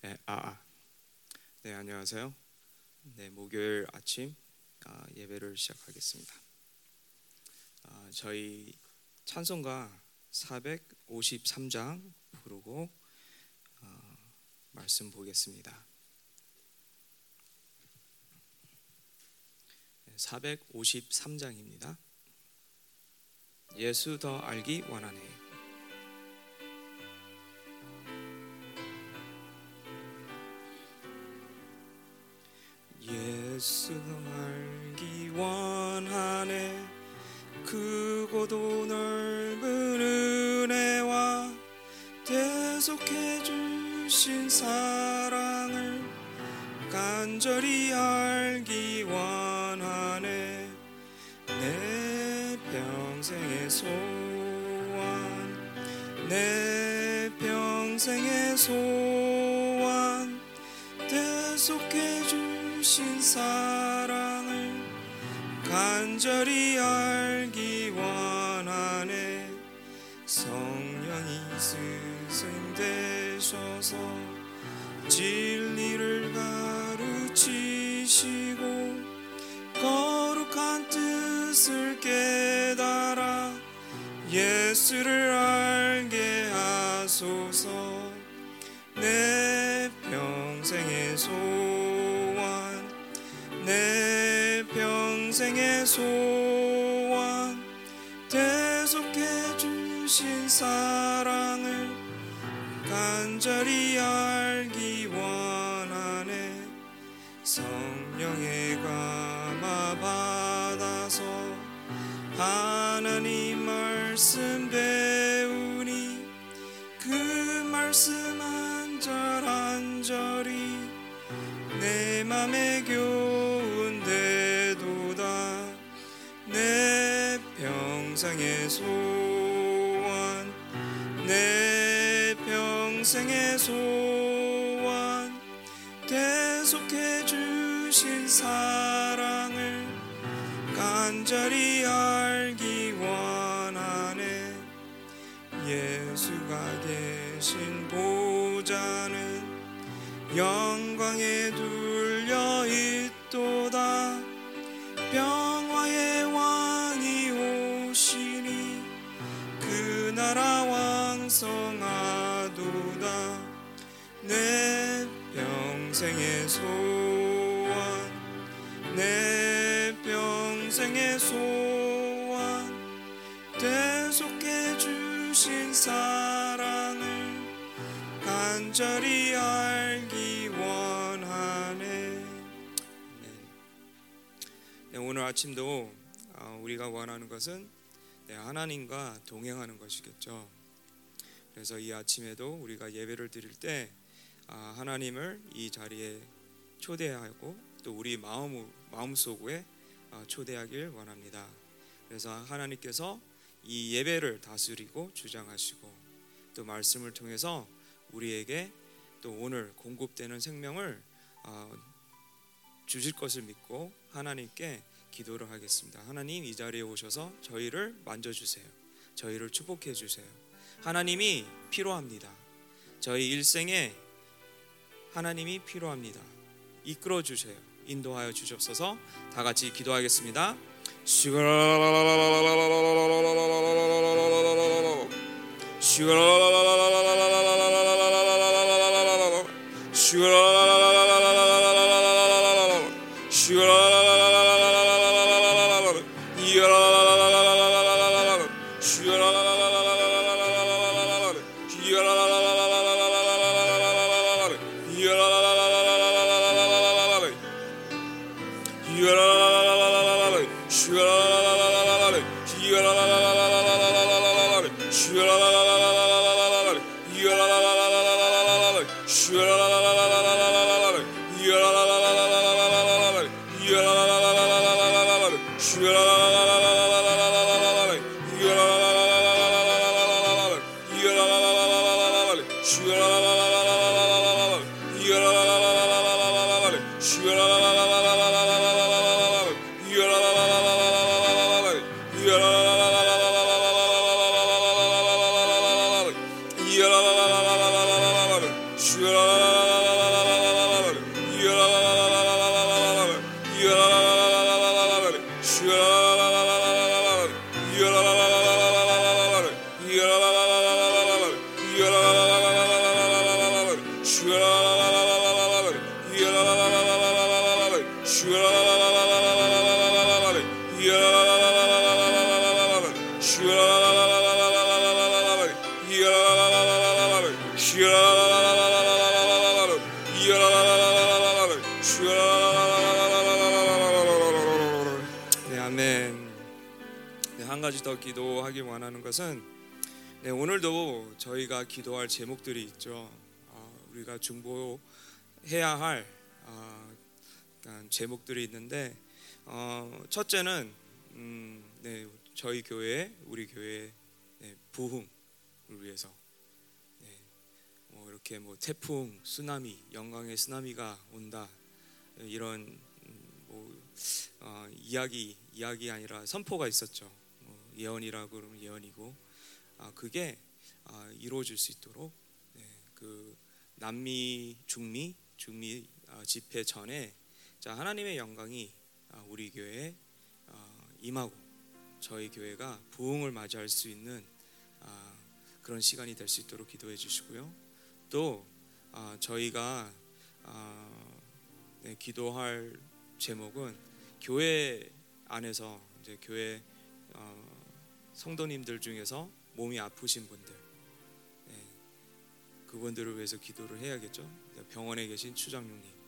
네, 아, 아. 네 안녕하세요. 네 목요일 아침 아, 예배를 시작하겠습니다. 아, 저희 찬송가 453장 부르고 아, 말씀 보겠습니다. 453장입니다. 예수 더 알기 원하네. 예수 알기 원하네. 크고도 넓은 은혜와 대속해 주신 사랑을 간절히 알기 원하네. 내 평생의 소원 내 평생의 소원 주신 사랑을 간절히 알기 원하네. 성령이 스승 되셔서 진리를 가르치시고 거룩한 뜻을 깨달아 예수를 알게 하소서. 내 평생의 소원 평생의 소원 대속해 주신 사랑을 간절히 알기 원하네. 성령의 감화 받아서 하나님 말씀 배우니 그 말씀 한절 한절이 내 맘에 교 평생의 소원 내 평생의 소원 대속해 주신 사랑을 간절히 알기 원하네. 예수가 계신 보좌는 영광에 둘 평생의 소원 내 평생의 소원 대속해 주신 사랑을 간절히 알기 원하네 네. 네, 오늘 아침도 아, 우리가 원하는 것은 네, 하나님과 동행하는 것이겠죠. 그래서 이 아침에도 우리가 예배를 드릴 때 아, 하나님을 이 자리에 초대하고 또 우리 마음 마음 속에 아, 초대하길 원합니다. 그래서 하나님께서 이 예배를 다스리고 주장하시고 또 말씀을 통해서 우리에게 또 오늘 공급되는 생명을 아, 주실 것을 믿고 하나님께 기도를 하겠습니다. 하나님 이 자리에 오셔서 저희를 만져 주세요. 저희를 축복해 주세요. 하나님이 필요합니다. 저희 일생에 하나님이 필요합니다. 이끌어 주세요. 인도하여 주옵소서. 다 같이 기도하겠습니다. 슈라 去了。 저희가 기도할 제목들이 있죠. 어, 우리가 중보해야 할 어, 제목들이 있는데 어, 첫째는 음, 네, 저희 교회, 우리 교회 네, 부흥을 위해서 네, 뭐 이렇게 뭐 태풍, 쓰나미, 영광의 쓰나미가 온다 이런 음, 뭐 어, 이야기 이야기 아니라 선포가 있었죠. 뭐 예언이라고 그러면 예언이고 아, 그게 아, 이루어질 수 있도록 네, 그 남미 중미 중미 아, 집회 전에 자 하나님의 영광이 아, 우리 교회에 어, 임하고 저희 교회가 부흥을 맞이할 수 있는 아, 그런 시간이 될 수 있도록 기도해 주시고요. 또 아, 저희가 아, 네, 기도할 제목은 교회 안에서 이제 교회 어, 성도님들 중에서 몸이 아프신 분들. 네, 그분들을 위해서 기도를 해야겠죠. 병원에 계신 추장님님.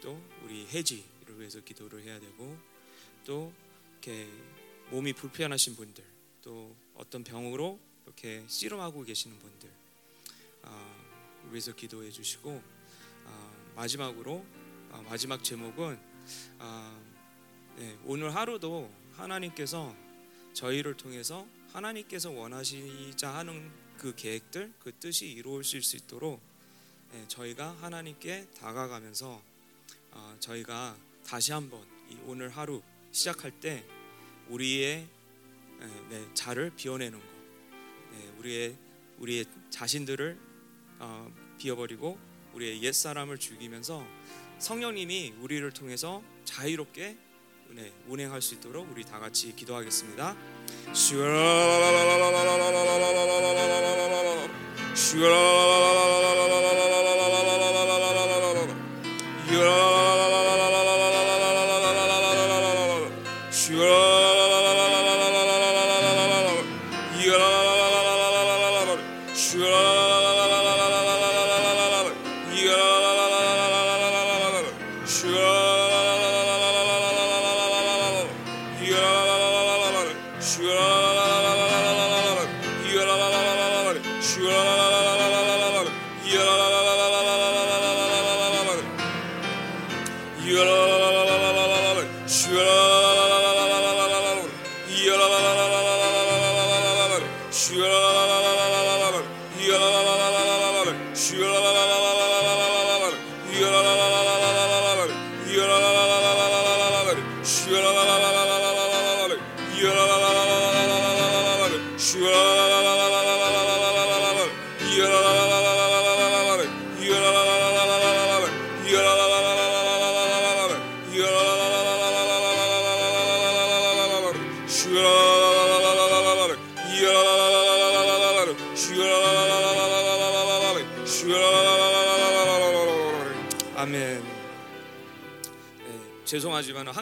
또 우리 혜지를 위해서 기도를 해야 되고 또 이렇게 몸이 불편하신 분들 또 어떤 병으로 이렇게 씨름하고 계시는 분들 아, 위해서 기도해 주시고 아, 마지막으로 아, 마지막 제목은 아, 네, 오늘 하루도 하나님께서 저희를 통해서 하나님께서 원하시자 하는 그 계획들 그 뜻이 이루어질 수 있도록 네, 저희가 하나님께 다가가면서 어, 저희가 다시 한번 이 오늘 하루 시작할 때 우리의 네, 네, 자를 비워내는 것, 네, 우리의 우리의 자신들을 어, 비워버리고 우리의 옛 사람을 죽이면서 성령님이 우리를 통해서 자유롭게 네, 운행할 수 있도록 우리 다 같이 기도하겠습니다. 아멘.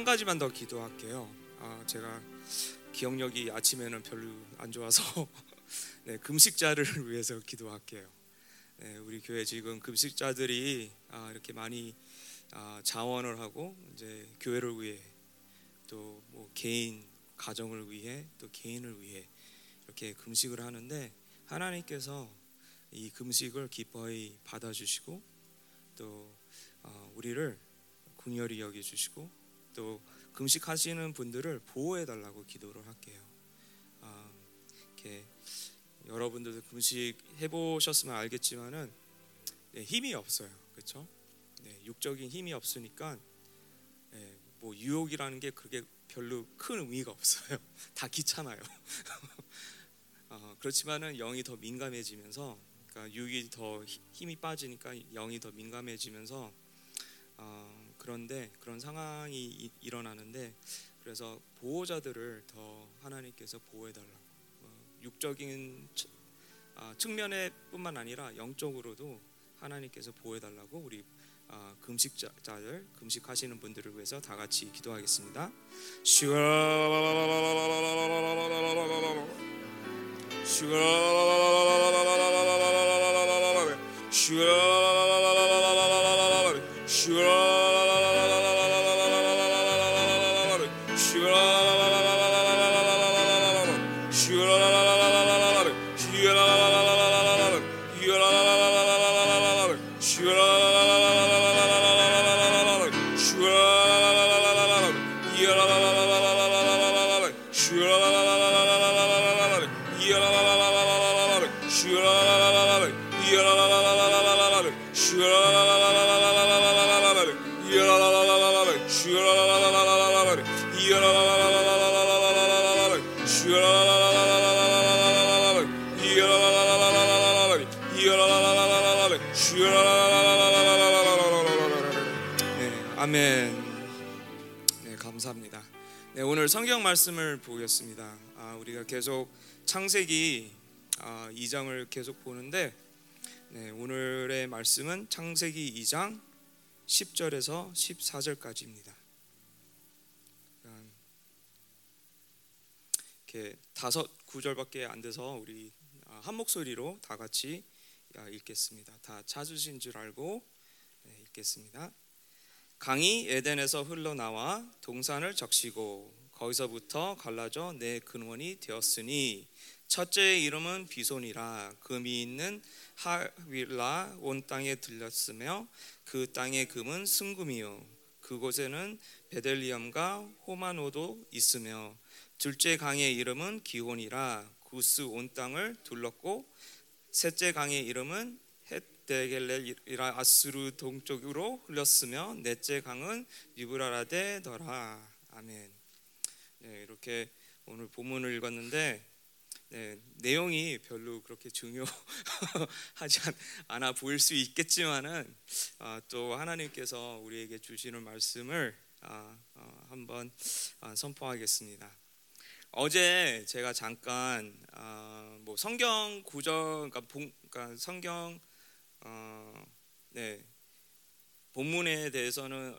가지만 더 기도할게요. 아, 제가 기억력이 아침에는 별로 안 좋아서 네, 금식자를 위해서 기도할게요. 네, 우리 교회 지금 금식자들이 아, 이렇게 많이 아, 자원을 하고 이제 교회를 위해 또 뭐 개인 가정을 위해 또 개인을 위해 이렇게 금식을 하는데 하나님께서 이 금식을 기뻐히 받아주시고 또 어, 우리를 궁열히 여겨 주시고 또 금식하시는 분들을 보호해 달라고 기도를 할게요. 아, 이렇게 여러분들도 금식 해보셨으면 알겠지만은 네, 힘이 없어요, 그렇죠? 네, 육적인 힘이 없으니까 네, 뭐 유혹이라는 게 그게 별로 큰 의미가 없어요. 다 귀찮아요. 어, 그렇지만은 영이 더 민감해지면서, 그러니까 육이 더 힘이 빠지니까 영이 더 민감해지면서 어, 그런데 그런 상황이 이, 일어나는데 그래서 보호자들을 더 하나님께서 보호해 달라고 어, 육적인 치, 아, 측면에뿐만 아니라 영적으로도 하나님께서 보호해 달라고 우리 아, 금식자들 금식하시는 분들을 위해서 다 같이 기도하겠습니다. 슈가 아 멘. 오늘 성경 말씀을 보겠습니다. 아, 우리가 계속 창세기 아, 2장을 계속 보는데 네, 오늘의 말씀은 창세기 2장 10절에서 14절까지입니다. 이렇게 다섯 구절밖에 안 돼서 우리 아, 한 목소리로 다 같이 읽겠습니다. 다 찾으신 줄 알고 네, 읽겠습니다. 강이 에덴에서 흘러나와 동산을 적시고 거기서부터 갈라져 내 근원이 되었으니 첫째의 이름은 비손이라. 금이 있는 하윌라 온 땅에 들렸으며 그 땅의 금은 승금이요. 그곳에는 베델리엄과 호마노도 있으며 둘째 강의 이름은 기혼이라. 구스 온 땅을 둘렀고 셋째 강의 이름은 데겔렐이라. 아스루 동쪽으로 흘렀으며 넷째 강은 유브라라데더라. 아멘. 네, 이렇게 오늘 본문을 읽었는데 네, 내용이 별로 그렇게 중요하지 않아 보일 수 있겠지만은 아, 또 하나님께서 우리에게 주시는 말씀을 아, 아, 한번 아, 선포하겠습니다. 어제 제가 잠깐 아, 뭐 성경 구절 그러니까, 본, 그러니까 성경 어, 네 본문에 대해서는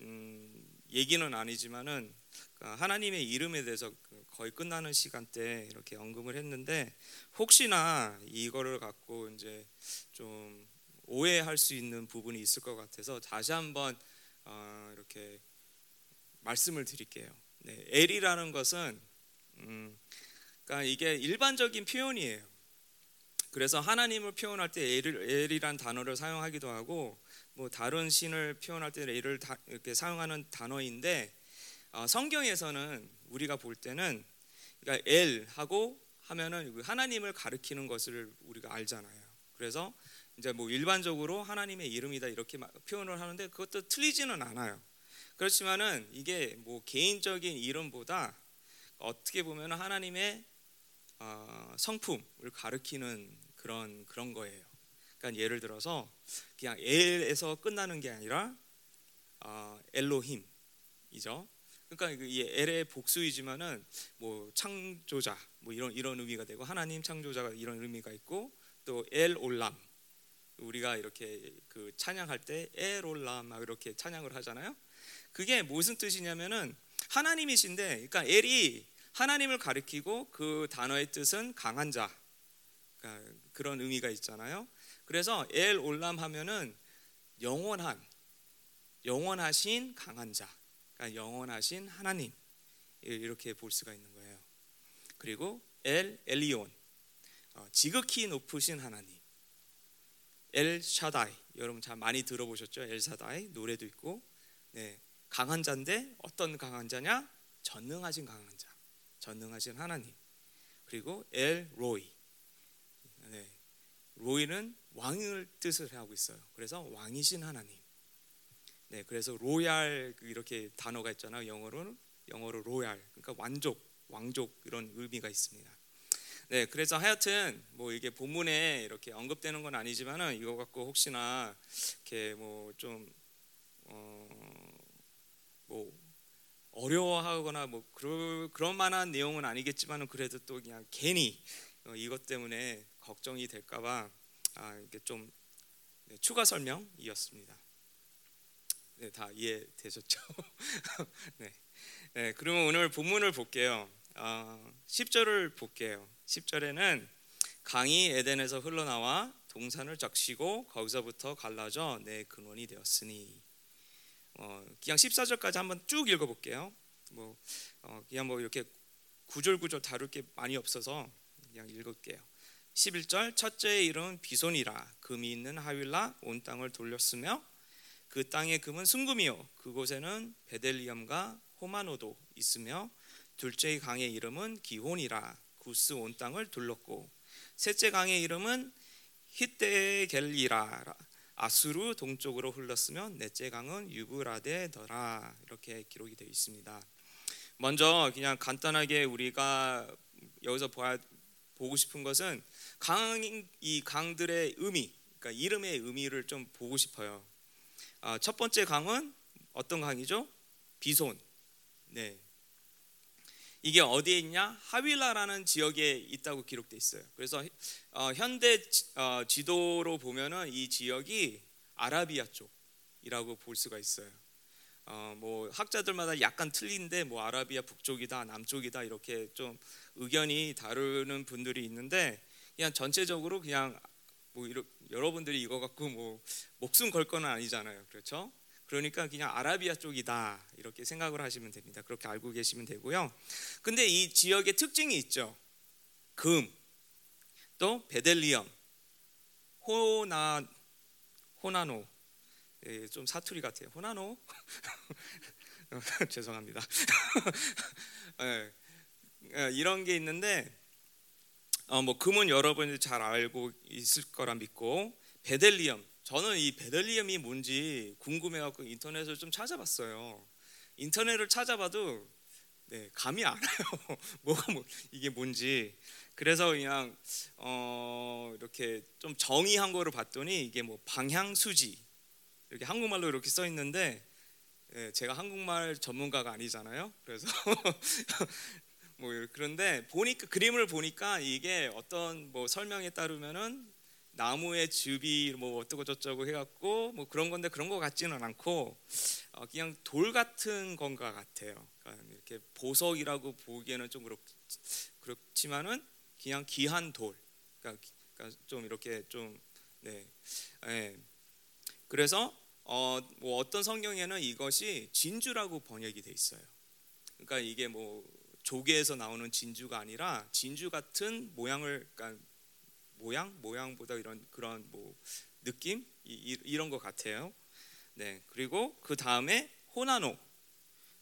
음, 얘기는 아니지만은 하나님의 이름에 대해서 그 거의 끝나는 시간대 이렇게 언급을 했는데 혹시나 이거를 갖고 이제 좀 오해할 수 있는 부분이 있을 것 같아서 다시 한번 어, 이렇게 말씀을 드릴게요. 네, 엘이라는 것은 음, 그러니까 이게 일반적인 표현이에요. 그래서 하나님을 표현할 때 엘, 엘이란 단어를 사용하기도 하고 뭐 다른 신을 표현할 때 엘을 다, 이렇게 사용하는 단어인데 어, 성경에서는 우리가 볼 때는 그러니까 엘 하고 하면은 그 하나님을 가리키는 것을 우리가 알잖아요. 그래서 이제 뭐 일반적으로 하나님의 이름이다 이렇게 표현을 하는데 그것도 틀리지는 않아요. 그렇지만은 이게 뭐 개인적인 이름보다 어떻게 보면 하나님의 어, 성품을 가리키는 그런 그런 거예요. 그러니까 예를 들어서 그냥 엘에서 끝나는 게 아니라 어, 엘로힘이죠. 그러니까 이 엘의 복수이지만은 뭐 창조자 뭐 이런 이런 의미가 되고 하나님 창조자가 이런 의미가 있고 또 엘 올람 우리가 이렇게 그 찬양할 때 엘 올람 막 이렇게 찬양을 하잖아요. 그게 무슨 뜻이냐면은 하나님이신데 그러니까 엘이 하나님을 가리키고 그 단어의 뜻은 강한 자 그러니까 그런 의미가 있잖아요. 그래서 엘 올람 하면은 영원한 영원하신 강한 자, 영원하신 하나님 이렇게 볼 수가 있는 거예요. 그리고 엘 엘리온 어, 지극히 높으신 하나님. 엘 샤다이 여러분 참 많이 들어보셨죠? 엘 샤다이 노래도 있고 네, 강한 자인데 어떤 강한 자냐? 전능하신 강한 자, 전능하신 하나님. 그리고 엘 로이 네, 로이는 왕을 뜻을 하고 있어요. 그래서 왕이신 하나님. 네, 그래서 royal 그 이렇게 단어가 있잖아요. 영어로는 영어로 royal. 그러니까 완족, 왕족 이런 의미가 있습니다. 네, 그래서 하여튼 뭐 이게 본문에 이렇게 언급되는 건 아니지만은 이거 갖고 혹시나 이렇게 뭐좀 어, 뭐 어려워하거나 뭐 그럴 그런 만한 내용은 아니겠지만은 그래도 또 그냥 괜히 어, 이것 때문에 걱정이 될까봐 아, 이게 좀 네, 추가 설명이었습니다. 네, 다 이해되셨죠? 네. 네, 그러면 오늘 본문을 볼게요. 어, 10절을 볼게요. 10절에는 강이 에덴에서 흘러나와 동산을 적시고 거기서부터 갈라져 내 근원이 되었으니 어, 그냥 14절까지 한번 쭉 읽어볼게요. 뭐 어, 그냥 뭐 이렇게 구절 구절 다룰 게 많이 없어서 그냥 읽을게요. 11절 첫째의 이름은 비손이라 금이 있는 하윌라 온 땅을 돌렸으며 그 땅의 금은 순금이요 그곳에는 베델리엄과 호마노도 있으며 둘째의 강의 이름은 기혼이라 구스 온 땅을 둘렀고 셋째 강의 이름은 히데겔리라 아수르 동쪽으로 흘렀으며 넷째 강은 유브라데더라 이렇게 기록이 되어 있습니다. 먼저 그냥 간단하게 우리가 여기서 보아, 보고 싶은 것은 강 이 강들의 의미, 그러니까 이름의 의미를 좀 보고 싶어요. 아, 첫 번째 강은 어떤 강이죠? 비손. 네. 이게 어디에 있냐? 하윌라라는 지역에 있다고 기록돼 있어요. 그래서 어, 현대 지, 어, 지도로 보면은 이 지역이 아라비아 쪽이라고 볼 수가 있어요. 어, 뭐 학자들마다 약간 틀린데 뭐 아라비아 북쪽이다 남쪽이다 이렇게 좀 의견이 다르는 분들이 있는데 그냥 전체적으로 그냥 뭐 이러, 여러분들이 이거 갖고 뭐 목숨 걸 거는 아니잖아요. 그렇죠? 그러니까 그냥 아라비아 쪽이다. 이렇게 생각을 하시면 됩니다. 그렇게 알고 계시면 되고요. 근데 이 지역의 특징이 있죠. 금 또 베델리엄 호나 호나노. 예, 좀 사투리 같아요. 호나노? 죄송합니다. 예, 예, 이런 게 있는데 어, 뭐 금은 여러분이 잘 알고 있을 거라 믿고 베델리엄 저는 이 베델리엄이 뭔지 궁금해갖고 인터넷을 좀 찾아봤어요. 인터넷을 찾아봐도 네, 감이 안 와요. 뭐가 뭐, 이게 뭔지. 그래서 그냥 어, 이렇게 좀 정의한 거를 봤더니 이게 뭐 방향수지 이렇게 한국말로 이렇게 써 있는데 예, 제가 한국말 전문가가 아니잖아요. 그래서 뭐 그런데 보니까 그림을 보니까 이게 어떤 뭐 설명에 따르면은 나무의 즙이 뭐 어쩌고 저쩌고 해갖고 뭐 그런 건데 그런 거 같지는 않고 어 그냥 돌 같은 건가 같아요. 그러니까 이렇게 보석이라고 보기에는 좀 그렇, 그렇지만은 그냥 귀한 돌. 그러니까, 그러니까 좀 이렇게 좀 네. 네. 그래서 어, 뭐 어떤 성경에는 이것이 진주라고 번역이 돼 있어요. 그러니까 이게 뭐 조개에서 나오는 진주가 아니라 진주 같은 모양을 그러니까 모양 모양보다 이런 그런 뭐 느낌 이, 이런 것 같아요. 네 그리고 그 다음에 호나노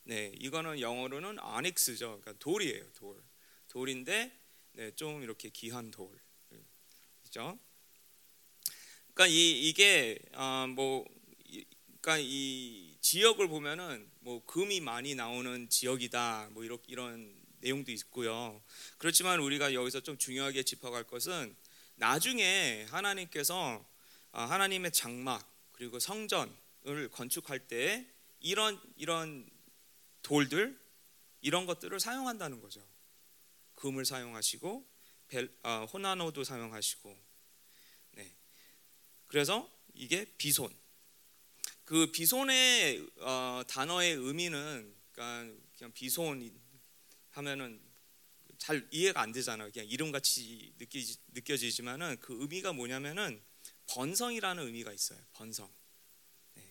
네 이거는 영어로는 아닉스죠. 그러니까 돌이에요 돌 돌인데 네, 좀 이렇게 귀한 돌 그죠? 그러니까 이 이게 어, 뭐 그러니까 이 지역을 보면은 뭐 금이 많이 나오는 지역이다 뭐 이런 이런 내용도 있고요. 그렇지만 우리가 여기서 좀 중요하게 짚어갈 것은 나중에 하나님께서 아, 하나님의 장막 그리고 성전을 건축할 때 이런 이런 돌들 이런 것들을 사용한다는 거죠. 금을 사용하시고 벨, 아, 호나노도 사용하시고 네. 그래서 이게 비손 그 비손의 어, 단어의 의미는 그러니까 그냥 비손 하면은 잘 이해가 안 되잖아요. 그냥 이름 같이 느끼지, 느껴지지만은 그 의미가 뭐냐면은 번성이라는 의미가 있어요. 번성. 네.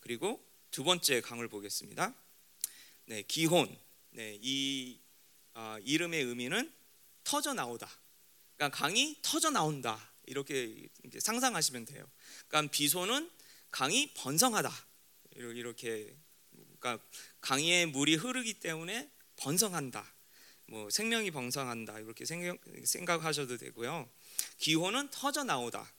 그리고 두 번째 강을 보겠습니다. 네, 기혼. 네, 이 어, 이름의 의미는 터져 나오다. 그러니까 강이 터져 나온다. 이렇게 상상하시면 돼요. 그러니까 비손은 강이 번성하다. 이렇게 그러니까 강의 물이 흐르기 때문에 번성한다. 뭐 생명이 번성한다. 이렇게 생각, 생각하셔도 되고요. 기호는 터져 나오다.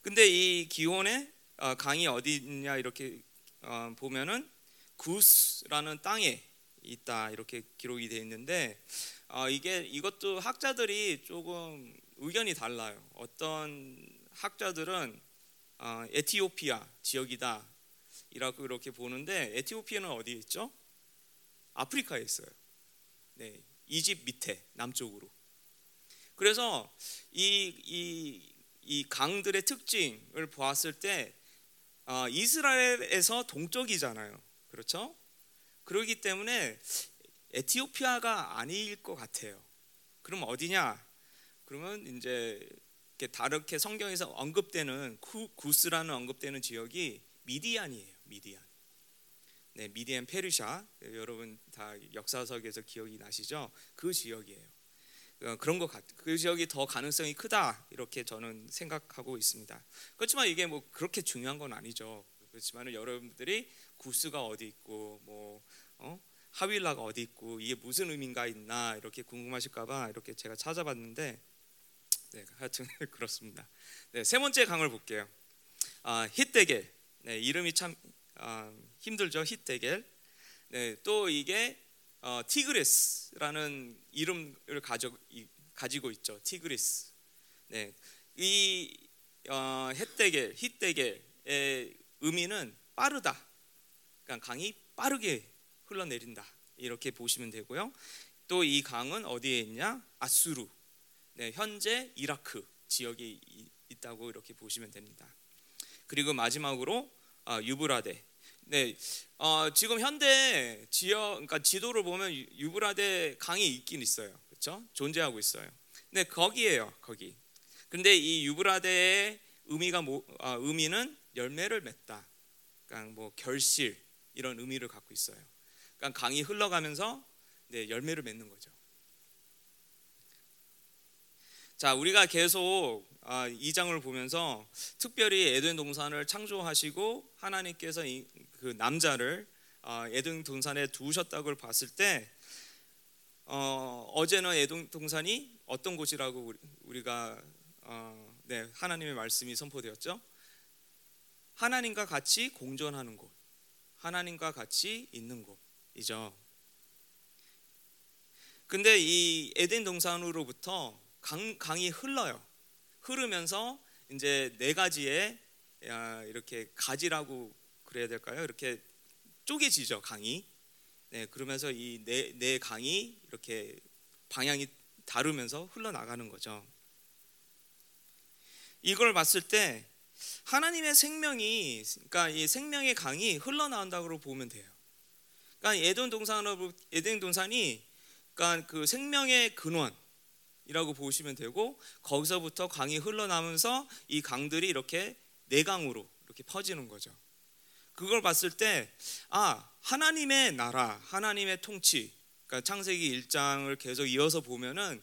근데 이 기호의 어, 강이 어디 있냐 이렇게 어, 보면은 구스라는 땅에 있다 이렇게 기록이 되어 있는데 어, 이게 이것도 학자들이 조금 의견이 달라요. 어떤 학자들은 어, 에티오피아 지역이다 이라고 이렇게 보는데 에티오피아는 어디에 있죠? 아프리카에 있어요. 네, 이집 밑에 남쪽으로. 그래서 이, 이, 이 강들의 특징을 보았을 때 어, 이스라엘에서 동쪽이잖아요. 그렇죠? 그러기 때문에 에티오피아가 아닐 것 같아요. 그럼 어디냐? 그러면 이제 다르게 성경에서 언급되는 구, 구스라는 언급되는 지역이 미디안이에요. 미디안. 네, 미디안 페르샤 여러분 다 역사석에서 기억이 나시죠? 그 지역이에요. 어, 그런 것 같. 그 지역이 더 가능성이 크다 이렇게 저는 생각하고 있습니다. 그렇지만 이게 뭐 그렇게 중요한 건 아니죠. 그렇지만 여러분들이 구스가 어디 있고 뭐 어? 하윌라가 어디 있고 이게 무슨 의미가 있나 이렇게 궁금하실까봐 이렇게 제가 찾아봤는데 네, 하여튼 그렇습니다. 네, 세 번째 강을 볼게요. 아, 히데겔. 네, 이름이 참 아, 힘들죠. 히데겔. 네, 또 이게 어, 티그리스라는 이름을 가져, 이, 가지고 있죠. 티그리스. 네, 이 어, 헷데겔, 히데겔의 의미는 빠르다. 그러니까 강이 빠르게 흘러내린다. 이렇게 보시면 되고요. 또 이 강은 어디에 있냐? 아수르. 네, 현재 이라크 지역에 있다고 이렇게 보시면 됩니다. 그리고 마지막으로 아, 유브라데. 네, 어, 지금 현대 지역, 그러니까 지도를 보면 유브라데 강이 있긴 있어요, 그렇죠? 존재하고 있어요. 네, 거기에요, 거기. 근데 이 유브라데의 의미가 뭐, 아, 의미는 열매를 맺다, 그러니까 뭐 결실 이런 의미를 갖고 있어요. 그러니까 강이 흘러가면서 네, 열매를 맺는 거죠. 자, 우리가 계속 아, 이 장을 보면서 특별히 에덴 동산을 창조하시고 하나님께서 이, 그 남자를 아, 에덴 동산에 두셨다고 봤을 때 어, 어제는 에덴 동산이 어떤 곳이라고 우리 가 어, 네, 하나님의 말씀이 선포되었죠. 하나님과 같이 공존하는 곳, 하나님과 같이 있는 곳이죠. 근데 이 에덴 동산으로부터 강, 강이 흘러요. 흐르면서 이제 네 가지의 이렇게 가지라고 그래야 될까요? 이렇게 쪼개지죠 강이. 네, 그러면서 이네 네 강이 이렇게 방향이 다르면서 흘러나가는 거죠. 이걸 봤을 때 하나님의 생명이 그러니까 이 생명의 강이 흘러나온다고 보면 돼요. 그러니까 에덴 동산으로 에덴 동산이 그러니까 그 생명의 근원 이라고 보시면 되고 거기서부터 강이 흘러나면서 이 강들이 이렇게 내강으로 이렇게 퍼지는 거죠. 그걸 봤을 때 아, 하나님의 나라, 하나님의 통치. 그러니까 창세기 1장을 계속 이어서 보면은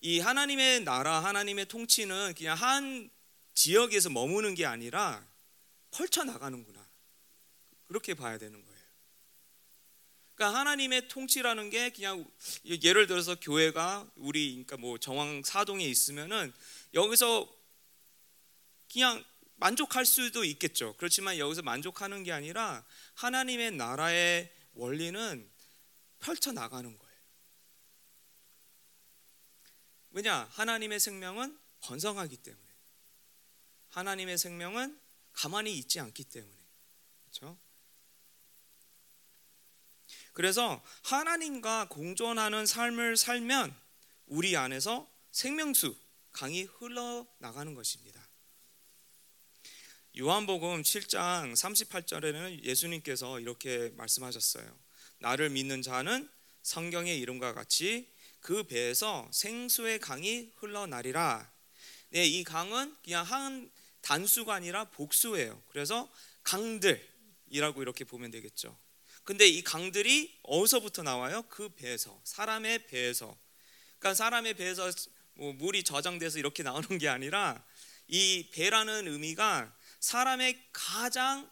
이 하나님의 나라, 하나님의 통치는 그냥 한 지역에서 머무는 게 아니라 펼쳐 나가는구나. 그렇게 봐야 되는 거예요. 그러니까 하나님의 통치라는 게 그냥 예를 들어서 교회가 우리 그러니까 뭐 정왕 사동에 있으면은 여기서 그냥 만족할 수도 있겠죠. 그렇지만 여기서 만족하는 게 아니라 하나님의 나라의 원리는 펼쳐 나가는 거예요. 왜냐? 하나님의 생명은 번성하기 때문에. 하나님의 생명은 가만히 있지 않기 때문에. 그렇죠? 그래서 하나님과 공존하는 삶을 살면 우리 안에서 생명수 강이 흘러나가는 것입니다. 요한복음 7장 38절에는 예수님께서 이렇게 말씀하셨어요. 나를 믿는 자는 성경의 이름과 같이 그 배에서 생수의 강이 흘러나리라. 네, 이 강은 그냥 한 단수가 아니라 복수예요. 그래서 강들이라고 이렇게 보면 되겠죠. 근데 이 강들이 어디서부터 나와요? 그 배에서 사람의 배에서. 그러니까 사람의 배에서 뭐 물이 저장돼서 이렇게 나오는 게 아니라 이 배라는 의미가 사람의 가장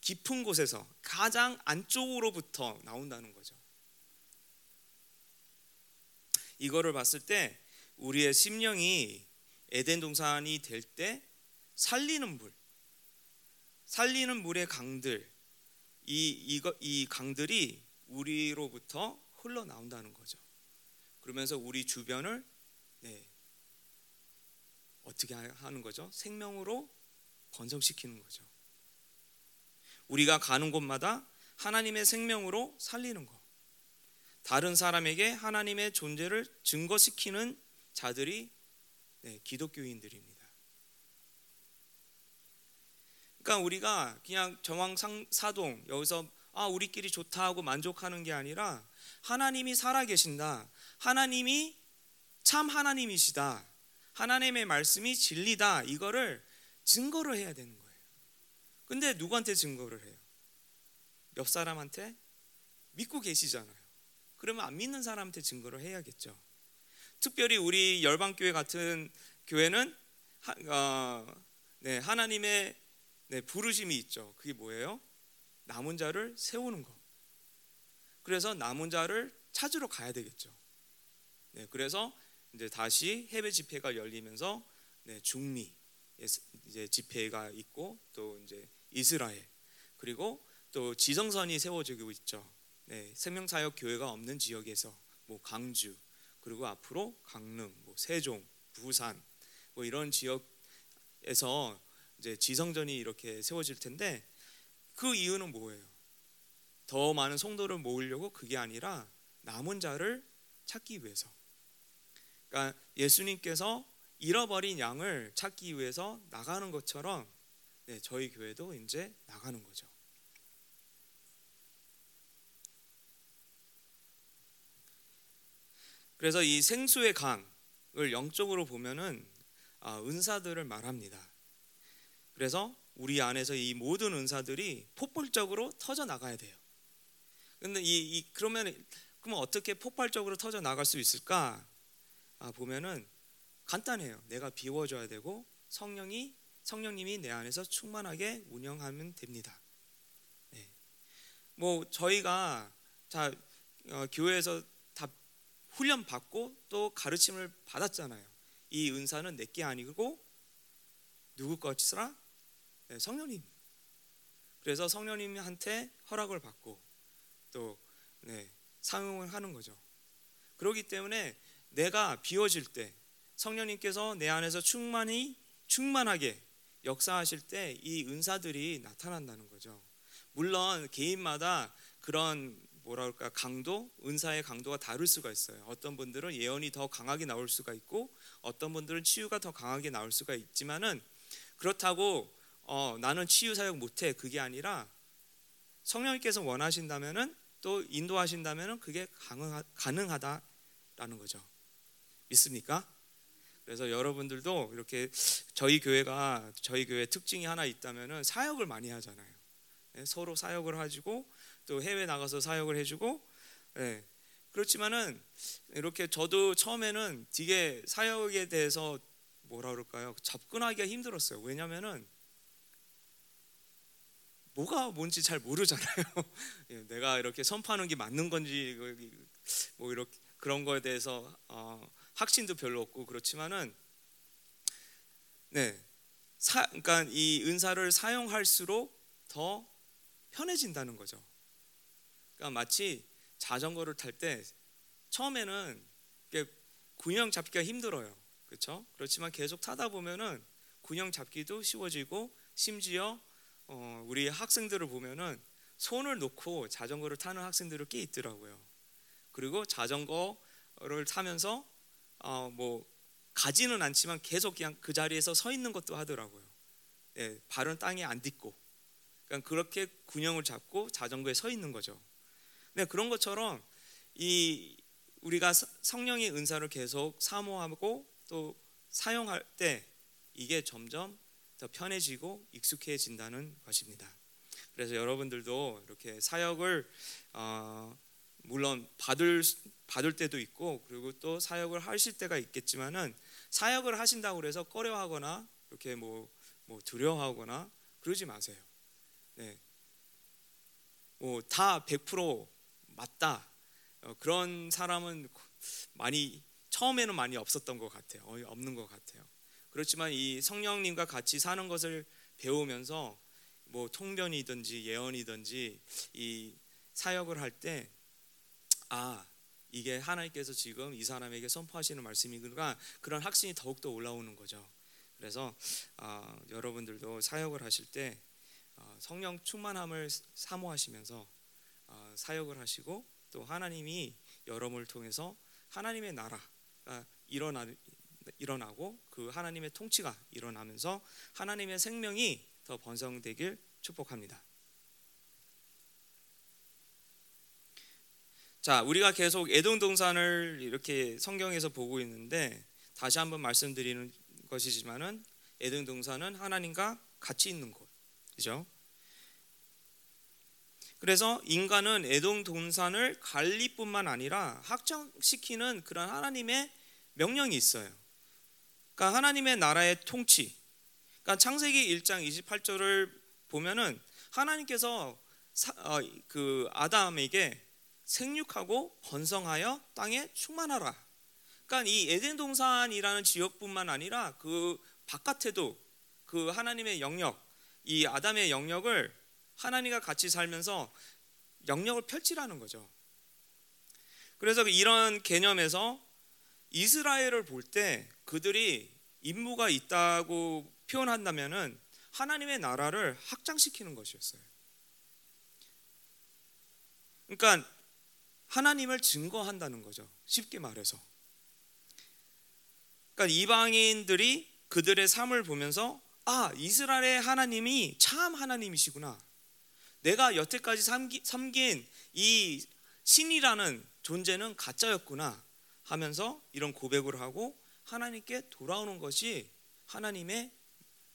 깊은 곳에서 가장 안쪽으로부터 나온다는 거죠. 이거를 봤을 때 우리의 심령이 에덴 동산이 될 때 살리는 물, 살리는 물의 강들, 이, 이거, 이 강들이 우리로부터 흘러나온다는 거죠. 그러면서 우리 주변을 네, 어떻게 하는 거죠? 생명으로 번성시키는 거죠. 우리가 가는 곳마다 하나님의 생명으로 살리는 거. 다른 사람에게 하나님의 존재를 증거시키는 자들이 네, 기독교인들입니다. 그러니까 우리가 그냥 정황 사동 여기서 아 우리끼리 좋다 하고 만족하는 게 아니라 하나님이 살아 계신다. 하나님이 참 하나님이시다. 하나님의 말씀이 진리다 이거를 증거를 해야 되는 거예요. 근데 누구한테 증거를 해요? 옆 사람한테 믿고 계시잖아요. 그러면 안 믿는 사람한테 증거를 해야겠죠. 특별히 우리 열방교회 같은 교회는 하, 어, 네, 하나님의 네, 부르심이 있죠. 그게 뭐예요? 남은 자를 세우는 거. 그래서 남은 자를 찾으러 가야 되겠죠. 네, 그래서 이제 다시 해외 집회가 열리면서 네, 중미 이제 집회가 있고 또 이제 이스라엘 그리고 또 지성선이 세워지고 있죠. 네, 생명사역 교회가 없는 지역에서 뭐 강주 그리고 앞으로 강릉, 뭐 세종, 부산 뭐 이런 지역에서 이제 지성전이 이렇게 세워질 텐데 그 이유는 뭐예요? 더 많은 성도를 모으려고 그게 아니라 남은 자를 찾기 위해서. 그러니까 예수님께서 잃어버린 양을 찾기 위해서 나가는 것처럼 네, 저희 교회도 이제 나가는 거죠. 그래서 이 생수의 강을 영적으로 보면은 아, 은사들을 말합니다. 그래서 우리 안에서 이 모든 은사들이 폭발적으로 터져 나가야 돼요. 근데 이, 이 그러면 그러면 어떻게 폭발적으로 터져 나갈 수 있을까? 아, 보면은 간단해요. 내가 비워줘야 되고 성령이 성령님이 내 안에서 충만하게 운영하면 됩니다. 네. 뭐 저희가 자 어, 교회에서 다 훈련 받고 또 가르침을 받았잖아요. 이 은사는 내게 아니고 누구 것이라 네, 성령님. 그래서 성령님한테 허락을 받고 또 네, 사용을 하는 거죠. 그렇기 때문에 내가 비워질 때 성령님께서 내 안에서 충만히 충만하게 역사하실 때 이 은사들이 나타난다는 거죠. 물론 개인마다 그런 뭐라 그럴까 강도, 은사의 강도가 다를 수가 있어요. 어떤 분들은 예언이 더 강하게 나올 수가 있고 어떤 분들은 치유가 더 강하게 나올 수가 있지만은 그렇다고 어, 나는 치유 사역 못해 그게 아니라 성령님께서 원하신다면은 또 인도하신다면은 그게 가능하다라는 거죠. 믿습니까? 그래서 여러분들도 이렇게 저희 교회가 저희 교회 특징이 하나 있다면은 사역을 많이 하잖아요. 네, 서로 사역을 가지고 또 해외 나가서 사역을 해주고 네. 그렇지만은 이렇게 저도 처음에는 되게 사역에 대해서 뭐라 그럴까요? 접근하기가 힘들었어요. 왜냐면은 뭐가 뭔지 잘 모르잖아요. 예, 내가 이렇게 선포하는 게 맞는 건지 뭐 이렇게 그런 거에 대해서 어, 확신도 별로 없고 그렇지만은 네, 사, 그러니까 이 은사를 사용할수록 더 편해진다는 거죠. 그러니까 마치 자전거를 탈 때 처음에는 균형 잡기가 힘들어요. 그렇죠? 그렇지만 계속 타다 보면은 균형 잡기도 쉬워지고 심지어 어, 우리 학생들을 보면은 손을 놓고 자전거를 타는 학생들을 꽤 있더라고요. 그리고 자전거를 타면서 어, 뭐 가지는 않지만 계속 그냥 그 자리에서 서 있는 것도 하더라고요. 예, 발은 땅에 안 딛고, 그러니까 그렇게 균형을 잡고 자전거에 서 있는 거죠. 네, 그런 것처럼 이 우리가 성령의 은사를 계속 사모하고 또 사용할 때 이게 점점 더 편해지고 익숙해진다는 것입니다. 그래서 여러분들도 이렇게 사역을 어, 물론 받을 받을 때도 있고 그리고 또 사역을 하실 때가 있겠지만은 사역을 하신다고 그래서 꺼려하거나 이렇게 뭐, 뭐 두려워하거나 그러지 마세요. 네. 뭐다 100% 맞다. 어, 그런 사람은 많이 처음에는 많이 없었던 것 같아요. 없는 것 같아요. 그렇지만 이 성령님과 같이 사는 것을 배우면서 뭐 통변이든지 예언이든지 이 사역을 할 때 아, 이게 하나님께서 지금 이 사람에게 선포하시는 말씀이구나 그런 확신이 더욱더 올라오는 거죠. 그래서 어, 여러분들도 사역을 하실 때 어, 성령 충만함을 사모하시면서 어, 사역을 하시고 또 하나님이 여러분을 통해서 하나님의 나라가 일어나 일어나고 그 하나님의 통치가 일어나면서 하나님의 생명이 더 번성되길 축복합니다. 자, 우리가 계속 에돔 동산을 이렇게 성경에서 보고 있는데 다시 한번 말씀드리는 것이지만은 에덴 동산은 하나님과 같이 있는 곳. 그죠? 그래서 인간은 에돔 동산을 관리뿐만 아니라 확장시키는 그런 하나님의 명령이 있어요. 그러니까 하나님의 나라의 통치. 그러니까 창세기 1장 28절을 보면은 하나님께서 사, 어, 그 아담에게 생육하고 번성하여 땅에 충만하라. 그러니까 이 에덴 동산이라는 지역뿐만 아니라 그 바깥에도 그 하나님의 영역, 이 아담의 영역을 하나님과 같이 살면서 영역을 펼치라는 거죠. 그래서 이런 개념에서 이스라엘을 볼 때 그들이 임무가 있다고 표현한다면은 하나님의 나라를 확장시키는 것이었어요. 그러니까 하나님을 증거한다는 거죠. 쉽게 말해서. 그러니까 이방인들이 그들의 삶을 보면서 아, 이스라엘의 하나님이 참 하나님이시구나. 내가 여태까지 섬긴 이 신이라는 존재는 가짜였구나 하면서 이런 고백을 하고 하나님께 돌아오는 것이 하나님의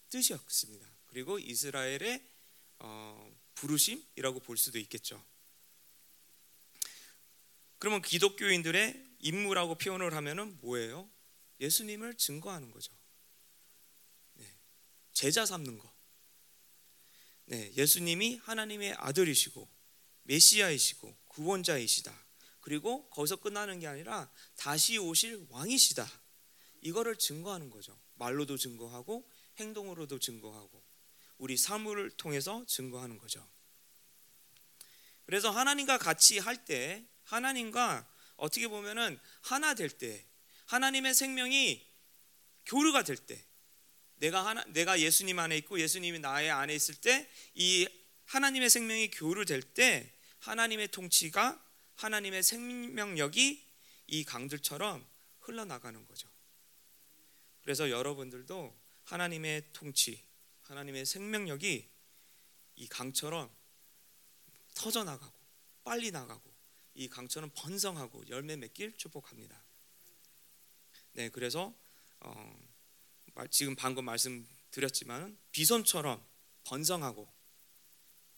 뜻이었습니다. 그리고 이스라엘의 어, 부르심이라고 볼 수도 있겠죠. 그러면 기독교인들의 임무라고 표현을 하면은 뭐예요? 예수님을 증거하는 거죠. 네, 제자 삼는 거. 네, 예수님이 하나님의 아들이시고 메시아이시고 구원자이시다. 그리고 거기서 끝나는 게 아니라 다시 오실 왕이시다. 이거를 증거하는 거죠. 말로도 증거하고 행동으로도 증거하고 우리 삶을 통해서 증거하는 거죠. 그래서 하나님과 같이 할 때 하나님과 어떻게 보면은 하나 될 때 하나님의 생명이 교류가 될 때 내가 하나, 내가 예수님 안에 있고 예수님이 나의 안에 있을 때 이 하나님의 생명이 교류될 때 하나님의 통치가 하나님의 생명력이 이 강들처럼 흘러나가는 거죠. 그래서 여러분들도 하나님의 통치, 하나님의 생명력이 이 강처럼 터져 나가고 빨리 나가고 이 강처럼 번성하고 열매 맺길 축복합니다. 네, 그래서 어, 지금 방금 말씀드렸지만 비선처럼 번성하고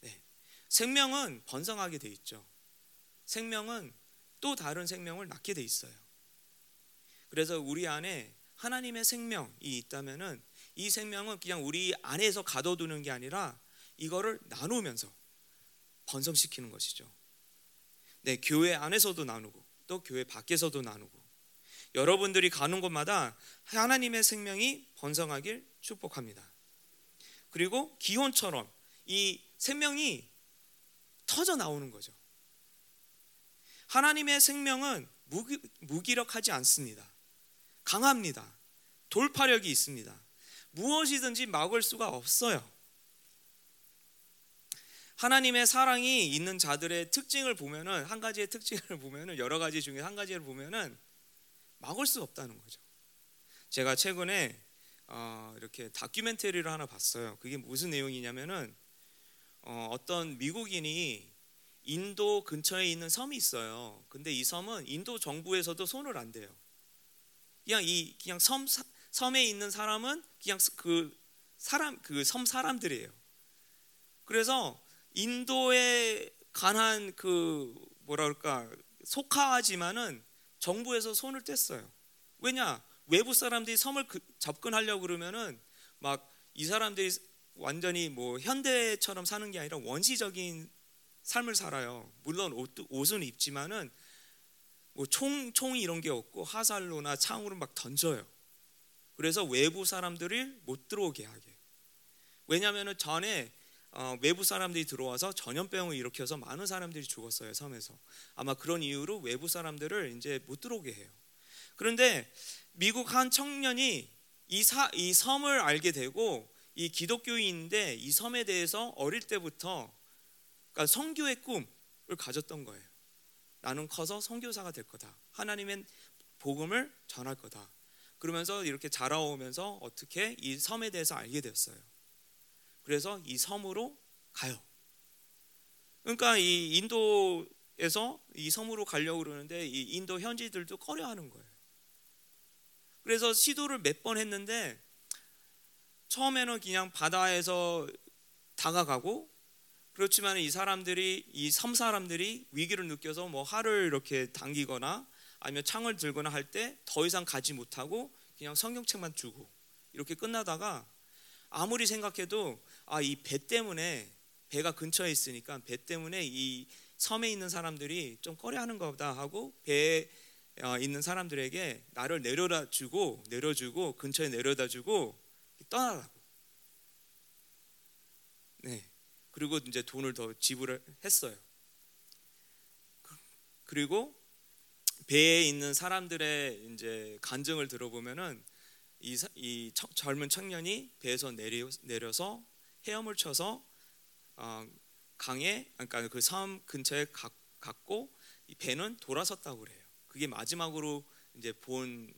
네. 생명은 번성하게 돼 있죠. 생명은 또 다른 생명을 낳게 돼 있어요. 그래서 우리 안에 하나님의 생명이 있다면은 이 생명은 그냥 우리 안에서 가둬두는 게 아니라 이거를 나누면서 번성시키는 것이죠. 네, 교회 안에서도 나누고 또 교회 밖에서도 나누고 여러분들이 가는 곳마다 하나님의 생명이 번성하길 축복합니다. 그리고 기혼처럼 이 생명이 터져 나오는 거죠. 하나님의 생명은 무기, 무기력하지 않습니다. 강합니다. 돌파력이 있습니다. 무엇이든지 막을 수가 없어요. 하나님의 사랑이 있는 자들의 특징을 보면은 한 가지의 특징을 보면은 여러 가지 중에 한 가지를 보면은 막을 수 없다는 거죠. 제가 최근에 어, 이렇게 다큐멘터리를 하나 봤어요. 그게 무슨 내용이냐면은 어, 어떤 미국인이 인도 근처에 있는 섬이 있어요. 근데 이 섬은 인도 정부에서도 손을 안 대요. 그냥 이 그냥 섬 섬에 있는 사람은 그냥 그 사람 그 섬 사람들이에요. 그래서 인도에 관한 그 뭐라 그럴까 속하지만은 정부에서 손을 뗐어요. 왜냐? 외부 사람들이 섬을 그, 접근하려고 그러면은 막 이 사람들이 완전히 뭐 현대처럼 사는 게 아니라 원시적인 삶을 살아요. 물론 옷, 옷은 입지만은 뭐 총, 총이 이런 게 없고 화살로나 창으로 막 던져요. 그래서 외부 사람들을 못 들어오게 하게. 왜냐하면 전에 어, 외부 사람들이 들어와서 전염병을 일으켜서 많은 사람들이 죽었어요 섬에서. 아마 그런 이유로 외부 사람들을 이제 못 들어오게 해요. 그런데 미국 한 청년이 이, 사, 이 섬을 알게 되고 이 기독교인인데 이 섬에 대해서 어릴 때부터 그러니까 성교의 꿈을 가졌던 거예요. 나는 커서 성교사가 될 거다. 하나님의 복음을 전할 거다. 그러면서 이렇게 자라오면서 어떻게 이 섬에 대해서 알게 되었어요. 그래서 이 섬으로 가요. 그러니까 이 인도에서 이 섬으로 가려고 그러는데 이 인도 현지들도 꺼려하는 거예요. 그래서 시도를 몇 번 했는데 처음에는 그냥 바다에서 다가가고 그렇지만 이 사람들이 이 섬 사람들이 위기를 느껴서 뭐 활을 이렇게 당기거나 아니면 창을 들거나 할 때 더 이상 가지 못하고 그냥 성경책만 주고 이렇게 끝나다가 아무리 생각해도 아 이 배 때문에 배가 근처에 있으니까 배 때문에 이 섬에 있는 사람들이 좀 꺼려하는 거다 하고 배에 어, 있는 사람들에게 나를 내려다 주고 내려주고 근처에 내려다 주고 떠나라고. 네. 그리고 이제 돈을 더 지불을 했어요. 그리고 배에 있는 사람들의 이제 간증을 들어보면은 이, 이 젊은 청년이 배에서 내려, 내려서 헤엄을 쳐서 어, 강에 그러니까 그 섬 근처에 가, 갔고 이 배는 돌아섰다고 그래요. 그게 마지막으로 이제 본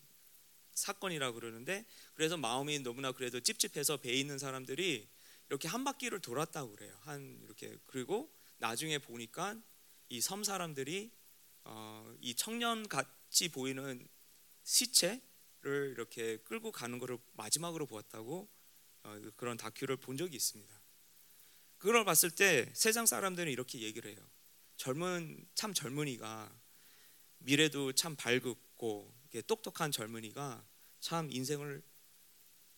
사건이라 그러는데 그래서 마음이 너무나 그래도 찝찝해서 배에 있는 사람들이 이렇게 한 바퀴를 돌았다고 그래요. 한 이렇게 그리고 나중에 보니까 이 섬 사람들이 어, 이 청년 같이 보이는 시체를 이렇게 끌고 가는 것을 마지막으로 보았다고 어, 그런 다큐를 본 적이 있습니다. 그걸 봤을 때 세상 사람들은 이렇게 얘기를 해요. 젊은 참 젊은이가 미래도 참 밝고 똑똑한 젊은이가 참 인생을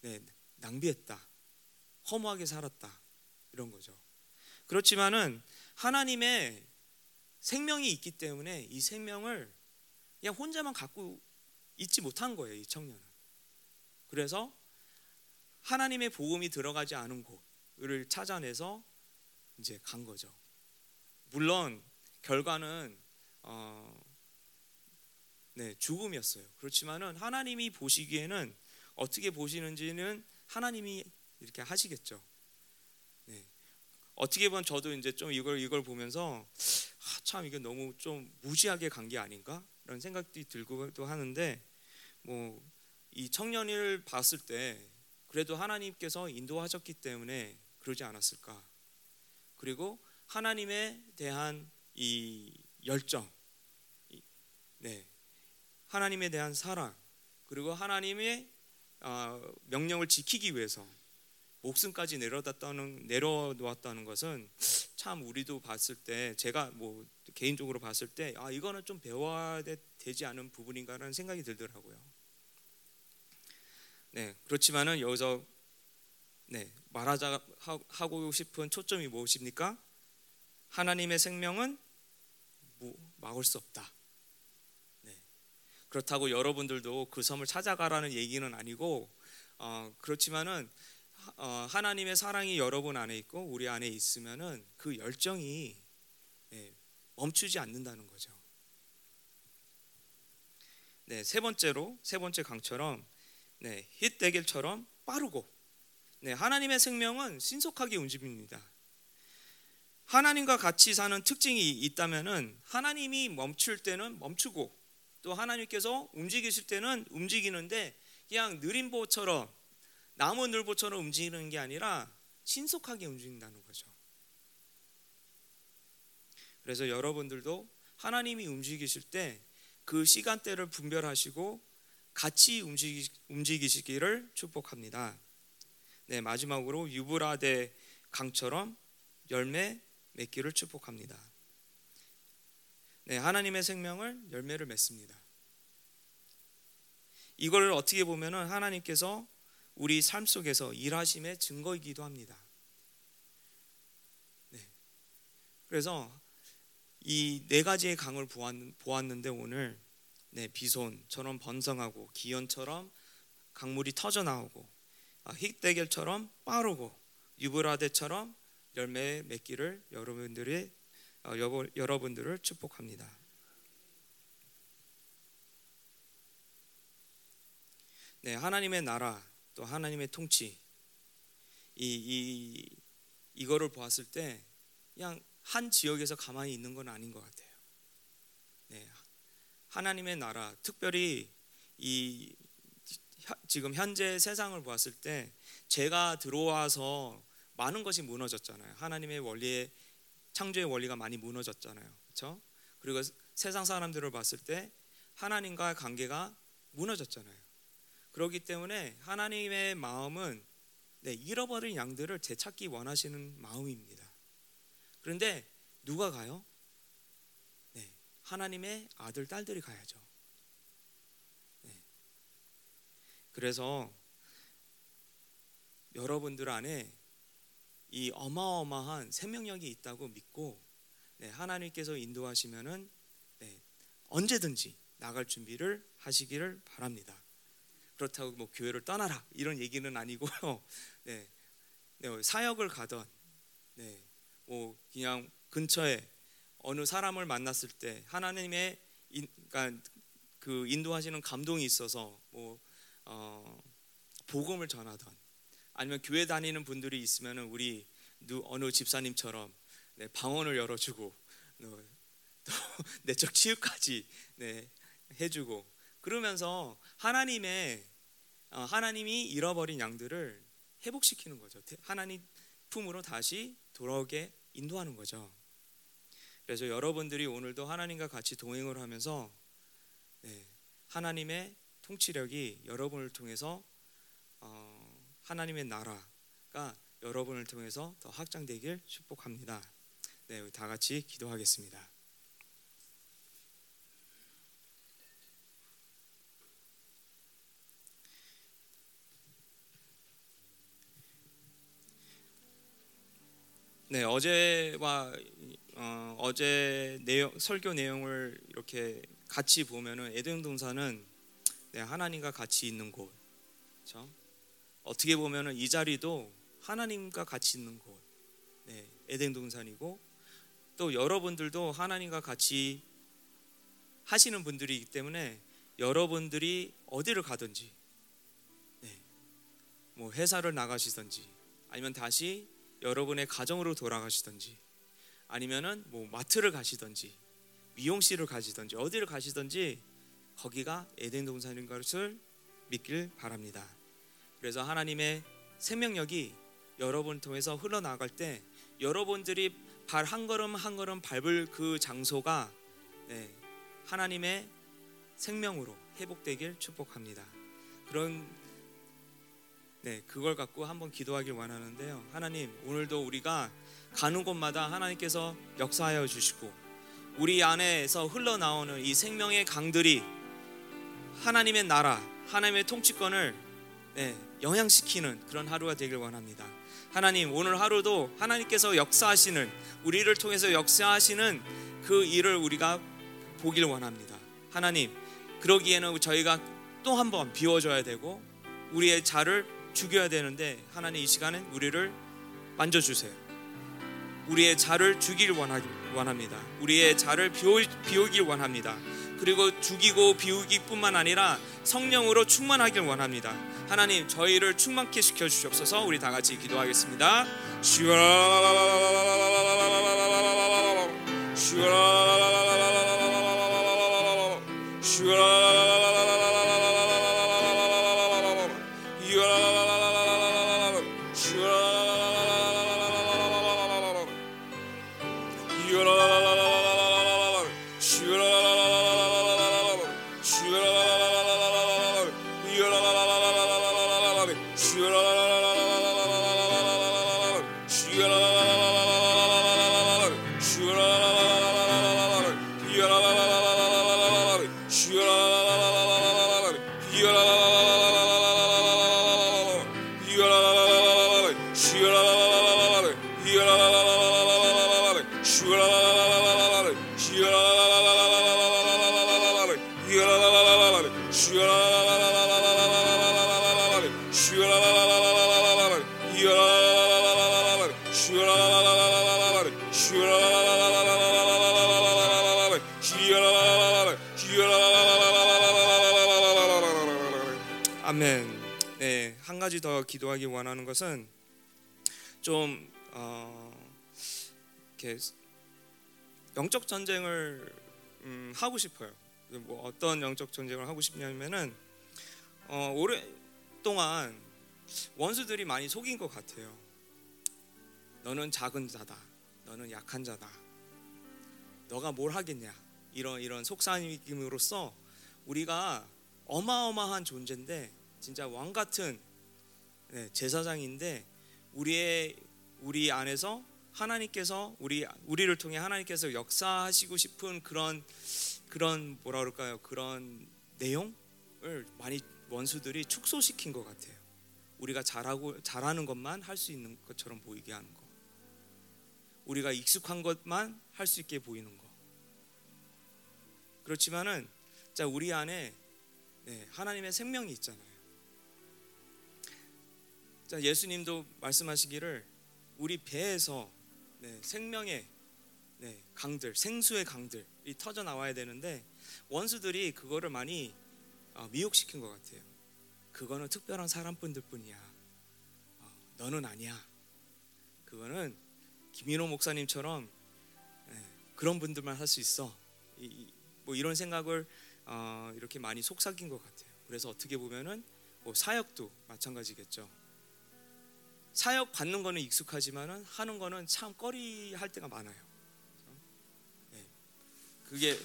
네, 낭비했다. 허무하게 살았다. 이런 거죠. 그렇지만은 하나님의 생명이 있기 때문에 이 생명을 그냥 혼자만 갖고 있지 못한 거예요, 이 청년은. 그래서 하나님의 복음이 들어가지 않은 곳을 찾아내서 이제 간 거죠. 물론 결과는 어, 네, 죽음이었어요. 그렇지만은 하나님이 보시기에는 어떻게 보시는지는 하나님이 이렇게 하시겠죠. 네. 어떻게 보면 저도 이제 좀 이걸 이걸 보면서 아, 참 이게 너무 좀 무지하게 간 게 아닌가? 라는 생각이 들고도 하는데 뭐 이 청년을 봤을 때 그래도 하나님께서 인도하셨기 때문에 그러지 않았을까? 그리고 하나님에 대한 이 열정, 네, 하나님에 대한 사랑, 그리고 하나님의 어, 명령을 지키기 위해서 목숨까지 내려놨다는 내려놓았다는 것은 참 우리도 봤을 때 제가 뭐 개인적으로 봤을 때 아 이거는 좀 배워야 되지 않은 부분인가라는 생각이 들더라고요. 네 그렇지만은 여기서 네 말하자 하고 싶은 초점이 무엇입니까? 하나님의 생명은 막을 수 없다. 네 그렇다고 여러분들도 그 섬을 찾아가라는 얘기는 아니고 어, 그렇지만은 어, 하나님의 사랑이 여러분 안에 있고 우리 안에 있으면은 그 열정이 예, 멈추지 않는다는 거죠. 네, 세 번째로 세 번째 강처럼 네, 힛대길처럼 빠르고 네, 하나님의 생명은 신속하게 움직입니다. 하나님과 같이 사는 특징이 있다면은 하나님이 멈출 때는 멈추고 또 하나님께서 움직이실 때는 움직이는데 그냥 느림보처럼 나무 늘보처럼 움직이는 게 아니라 신속하게 움직인다는 거죠. 그래서 여러분들도 하나님이 움직이실 때 그 시간대를 분별하시고 같이 움직이, 움직이시기를 축복합니다. 네, 마지막으로 유브라데 강처럼 열매 맺기를 축복합니다. 네, 하나님의 생명을 열매를 맺습니다. 이걸 어떻게 보면은 하나님께서 우리 삶 속에서 일하심의 증거이기도 합니다. 네. 그래서 이 네 가지의 강을 보았는데 오늘 네, 비손처럼 번성하고 기연처럼 강물이 터져 나오고 아, 힉대결처럼 빠르고 유브라데처럼 열매 맺기를 여러분들의 어, 여러분들을 축복합니다. 네, 하나님의 나라 또 하나님의 통치 이, 이 이거를 보았을 때 그냥 한 지역에서 가만히 있는 건 아닌 것 같아요. 네, 하나님의 나라, 특별히 이 지금 현재 세상을 보았을 때 제가 들어와서 많은 것이 무너졌잖아요. 하나님의 원리의 창조의 원리가 많이 무너졌잖아요. 그렇죠? 그리고 세상 사람들을 봤을 때 하나님과의 관계가 무너졌잖아요. 그렇기 때문에 하나님의 마음은 네, 잃어버린 양들을 되찾기 원하시는 마음입니다. 그런데 누가 가요? 네, 하나님의 아들 딸들이 가야죠. 네. 그래서 여러분들 안에 이 어마어마한 생명력이 있다고 믿고 네, 하나님께서 인도하시면은 네, 언제든지 나갈 준비를 하시기를 바랍니다. 그렇다고 뭐 교회를 떠나라 이런 얘기는 아니고요. 네, 네 사역을 가던, 네, 뭐 그냥 근처에 어느 사람을 만났을 때 하나님의 인, 그러니까 그 인도하시는 감동이 있어서 뭐 어, 복음을 전하던 아니면 교회 다니는 분들이 있으면 우리 어느 집사님처럼 네, 방언을 열어주고 또 내적 치유까지 네, 해주고 그러면서 하나님의 어, 하나님이 잃어버린 양들을 회복시키는 거죠. 하나님 품으로 다시 돌아오게 인도하는 거죠. 그래서 여러분들이 오늘도 하나님과 같이 동행을 하면서 네, 하나님의 통치력이 여러분을 통해서 어, 하나님의 나라가 여러분을 통해서 더 확장되길 축복합니다. 네, 다 같이 기도하겠습니다. 네, 어제와 어, 어제 내용 설교 내용을 이렇게 같이 보면은 에덴 동산은 네, 하나님과 같이 있는 곳. 그렇죠? 어떻게 보면은 이 자리도 하나님과 같이 있는 곳. 네, 에덴 동산이고 또 여러분들도 하나님과 같이 하시는 분들이기 때문에 여러분들이 어디를 가든지 네, 뭐 회사를 나가시든지 아니면 다시 여러분의 가정으로 돌아가시든지 아니면은 뭐 마트를 가시든지 미용실을 가시든지 어디를 가시든지 거기가 에덴 동산인 것을 믿길 바랍니다. 그래서 하나님의 생명력이 여러분 통해서 흘러나갈 때 여러분들이 발 한 걸음 한 걸음 밟을 그 장소가 네, 하나님의 생명으로 회복되길 축복합니다. 그런 네, 그걸 갖고 한번 기도하길 원하는데요. 하나님, 오늘도 우리가 가는 곳마다 하나님께서 역사하여 주시고 우리 안에서 흘러나오는 이 생명의 강들이 하나님의 나라, 하나님의 통치권을 네, 영향시키는 그런 하루가 되길 원합니다. 하나님, 오늘 하루도 하나님께서 역사하시는 우리를 통해서 역사하시는 그 일을 우리가 보길 원합니다. 하나님, 그러기에는 저희가 또 한 번 비워줘야 되고 우리의 자를 죽여야 되는데 하나님 이 시간에 우리를 만져주세요. 우리의 자를 죽일 원합니다. 우리의 자를 비우, 비우길 원합니다. 그리고 죽이고 비우기뿐만 아니라 성령으로 충만하길 원합니다. 하나님 저희를 충만케 시켜 주시옵소서. 우리 다 같이 기도하겠습니다. 주여 주여 주여 가지 더 기도하기 원하는 것은 좀 어, 이렇게 영적 전쟁을 음, 하고 싶어요. 뭐 어떤 영적 전쟁을 하고 싶냐면은 어, 오랫동안 원수들이 많이 속인 것 같아요. 너는 작은 자다. 너는 약한 자다. 너가 뭘 하겠냐? 이런 이런 속삭임으로써 우리가 어마어마한 존재인데 진짜 왕 같은 네, 제사장인데 우리의 우리 안에서 하나님께서 우리 우리를 통해 하나님께서 역사하시고 싶은 그런 그런 뭐라 그럴까요? 그런 내용을 많이 원수들이 축소시킨 것 같아요. 우리가 잘하고 잘하는 것만 할 수 있는 것처럼 보이게 하는 거. 우리가 익숙한 것만 할 수 있게 보이는 거. 그렇지만은 자 우리 안에 네, 하나님의 생명이 있잖아요. 자 예수님도 말씀하시기를 우리 배에서 네, 생명의 네, 강들, 생수의 강들이 터져 나와야 되는데 원수들이 그거를 많이 어, 미혹시킨 것 같아요. 그거는 특별한 사람분들 뿐이야. 어, 너는 아니야. 그거는 김인호 목사님처럼 네, 그런 분들만 할 수 있어. 뭐 이런 생각을 어, 이렇게 많이 속삭인 것 같아요. 그래서 어떻게 보면은 뭐 사역도 마찬가지겠죠. 사역 받는 거는 익숙하지만은 하는 거는 참 꺼리 할 때가 많아요. 네. 그게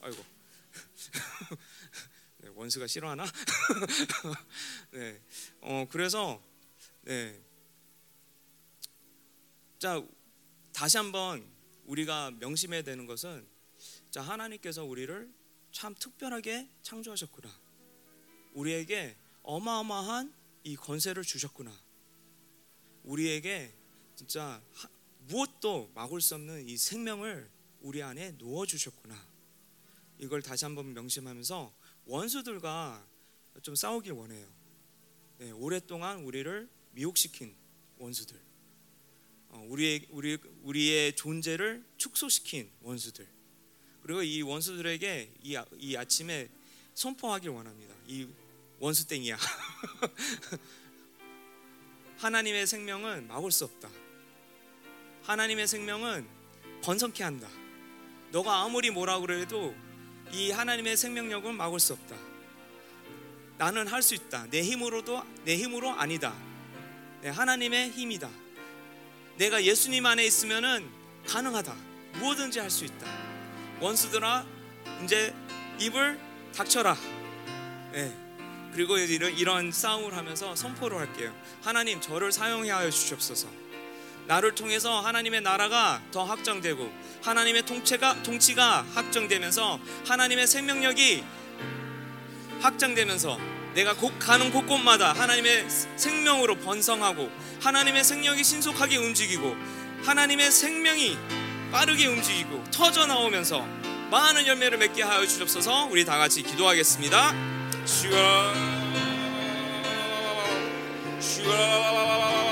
아이고 네, 원수가 싫어하나? 네, 어 그래서 네, 자 다시 한번 우리가 명심해야 되는 것은 자 하나님께서 우리를 참 특별하게 창조하셨구나. 우리에게 어마어마한 이 권세를 주셨구나. 우리에게 진짜 무엇도 막을 수 없는 이 생명을 우리 안에 놓아 주셨구나. 이걸 다시 한번 명심하면서 원수들과 좀 싸우길 원해요. 네, 오랫동안 우리를 미혹시킨 원수들, 어, 우리의 우리 우리의 존재를 축소시킨 원수들, 그리고 이 원수들에게 이, 이 아침에 선포하길 원합니다. 이 원수 땡이야. 하나님의 생명은 막을 수 없다. 하나님의 생명은 번성케 한다. 너가 아무리 뭐라 그래도 이 하나님의 생명력은 막을 수 없다. 나는 할 수 있다. 내 힘으로도 내 힘으로 아니다. 네, 하나님의 힘이다. 내가 예수님 안에 있으면은 가능하다. 무엇든지 할 수 있다. 원수들아 이제 입을 닥쳐라. 네. 그리고 이런, 이런 싸움을 하면서 선포를 할게요. 하나님 저를 사용해 하여 주시옵소서. 나를 통해서 하나님의 나라가 더 확장되고 하나님의 통치가 통치가 확정되면서 하나님의 생명력이 확장되면서 내가 곳 가는 곳곳마다 하나님의 생명으로 번성하고 하나님의 생명이 신속하게 움직이고 하나님의 생명이 빠르게 움직이고 터져 나오면서 많은 열매를 맺게 하여 주옵소서. 우리 다 같이 기도하겠습니다. 슈아 슈아